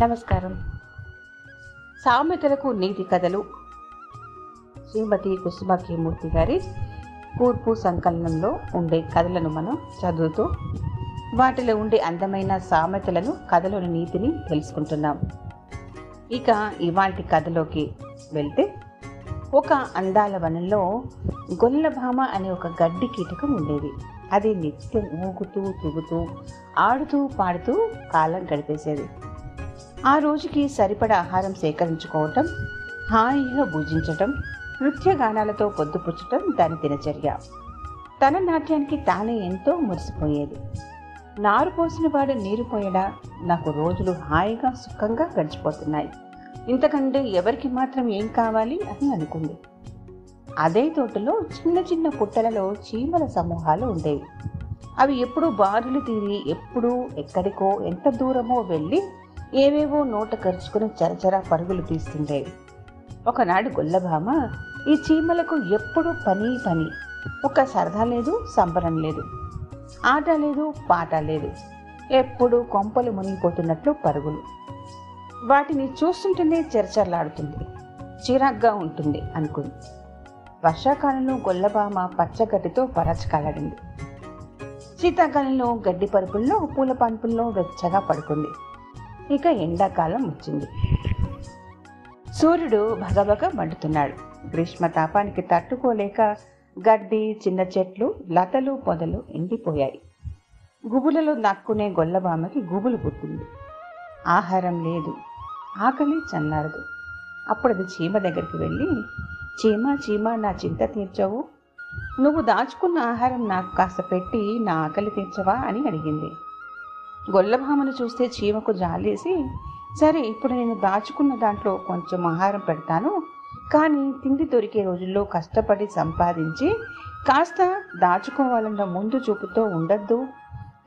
నమస్కారం. సామెతలకు నీతి కథలు. శ్రీమతి కుసుమకీమూర్తి గారి కూర్పు సంకలనంలో ఉండే కథలను మనం చదువుతూ వాటిలో ఉండే అందమైన సామెతలను కథలోని నీతిని తెలుసుకుంటున్నాం. ఇక ఇవాటి కథలోకి వెళ్తే ఒక అందాల వనంలో గొల్లభామ అనే ఒక గడ్డి కీటకం ఉండేది. అది నిత్యం ఊగుతూ తుగుతూ ఆడుతూ పాడుతూ కాలం గడిపేసేది. ఆ రోజుకి సరిపడ ఆహారం సేకరించుకోవటం హాయిగా భుజించటం నృత్యగానాలతో పొద్దుపుచ్చటం దాని దినచర్య. తన నాట్యానికి తానే ఎంతో మురిసిపోయేది. నారు పోసిన వాడు నీరు పోయడా నాకు రోజులు హాయిగా సుఖంగా గడిచిపోతున్నాయి. ఇంతకంటే ఎవరికి మాత్రం ఏం కావాలి అని అనుకుంది. అదే తోటలో చిన్న చిన్న పుట్టలలో చీమల సమూహాలు ఉండేవి. అవి ఎప్పుడూ బారులు తీరి ఎప్పుడూ ఎక్కడికో ఎంత దూరమో వెళ్ళి ఏవేవో నోట ఖర్చుకుని చరచరా పరుగులు తీస్తుండేవి ఒకనాడు గొల్లభామ ఈ చీమలకు ఎప్పుడూ పని పని. ఒక సరదా లేదు సంబరం లేదు. ఆట లేదు పాట లేదు. ఎప్పుడు కొంపలు మునిగిపోతున్నట్లు పరుగులు. వాటిని చూస్తుంటేనే చెరచర్లాడుతుంది. చిరాగ్గా ఉంటుంది అనుకుంది. వర్షాకాలంలో గొల్లబామ పచ్చగడ్డితో పరచకాలాడింది. శీతాకాలంలో గడ్డి పరుపుల్లో పూల పంపుల్లో వెచ్చగా పడుకుంది. ఇక ఎండాకాలం వచ్చింది. సూర్యుడు భగభగ మండుతున్నాడు. గ్రీష్మ తాపానికి తట్టుకోలేక గడ్డి చిన్న చెట్లు లతలు పొదలు ఎండిపోయాయి. గుబులలో నక్కునే గొల్లబామకి గుబులు పుట్టింది. ఆహారం లేదు. ఆకలి చల్లారదు. అప్పుడు అది చీమ దగ్గరికి వెళ్ళి చీమ చీమ నా చింత తీర్చవు. నువ్వు దాచుకున్న ఆహారం నాకు కాస్త పెట్టి నా ఆకలి తీర్చవా? అని అడిగింది. గొల్లభామను చూస్తే చీమకు జాలేసి సరే ఇప్పుడు నేను దాచుకున్న దాంట్లో కొంచెం ఆహారం పెడతాను. కానీ తిండి దొరికే రోజుల్లో కష్టపడి సంపాదించి కాస్త దాచుకోవాలన్న ముందు చూపుతో ఉండద్దు.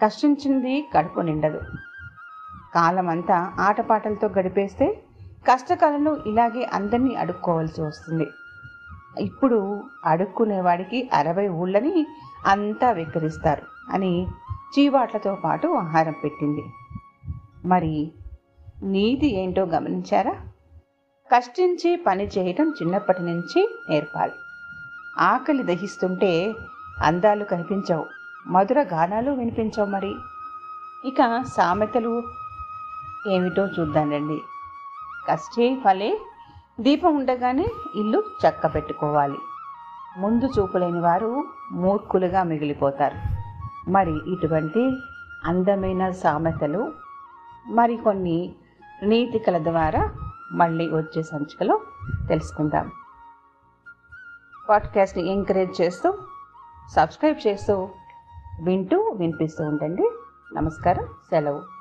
కష్టించింది కడుపు నిండదు. కాలమంతా ఆటపాటలతో గడిపేస్తే కష్టకాలంలో ఇలాగే అందరినీ అడుక్కోవాల్సి వస్తుంది. ఇప్పుడు అడుక్కునేవాడికి అరవై ఊళ్ళని అంతా వెక్కిరిస్తారు అని చీవాట్లతో పాటు ఆహారం పెట్టింది. మరి నీతి ఏంటో గమనించారా? కష్టించి పని చేయటం చిన్నప్పటి నుంచి నేర్పాలి. ఆకలి దహిస్తుంటే అందాలు కనిపించవు. మధుర గానాలు వినిపించవు మరి. ఇక సామెతలు ఏమిటో చూద్దానండి కష్టే ఫలే. దీపం ఉండగానే ఇల్లు చక్క పెట్టుకోవాలి ముందు చూపులేని వారు మూర్ఖులుగా మిగిలిపోతారు. మరి ఇటువంటి అందమైన సామెతలు మరికొన్ని నీతికల ద్వారా మళ్ళీ వచ్చే సంచికలో తెలుసుకుందాం. పాడ్కాస్ట్ని ఎంకరేజ్ చేస్తూ సబ్స్క్రైబ్ చేస్తూ వింటూ వినిపిస్తూ ఉండండి. నమస్కారం సెలవు.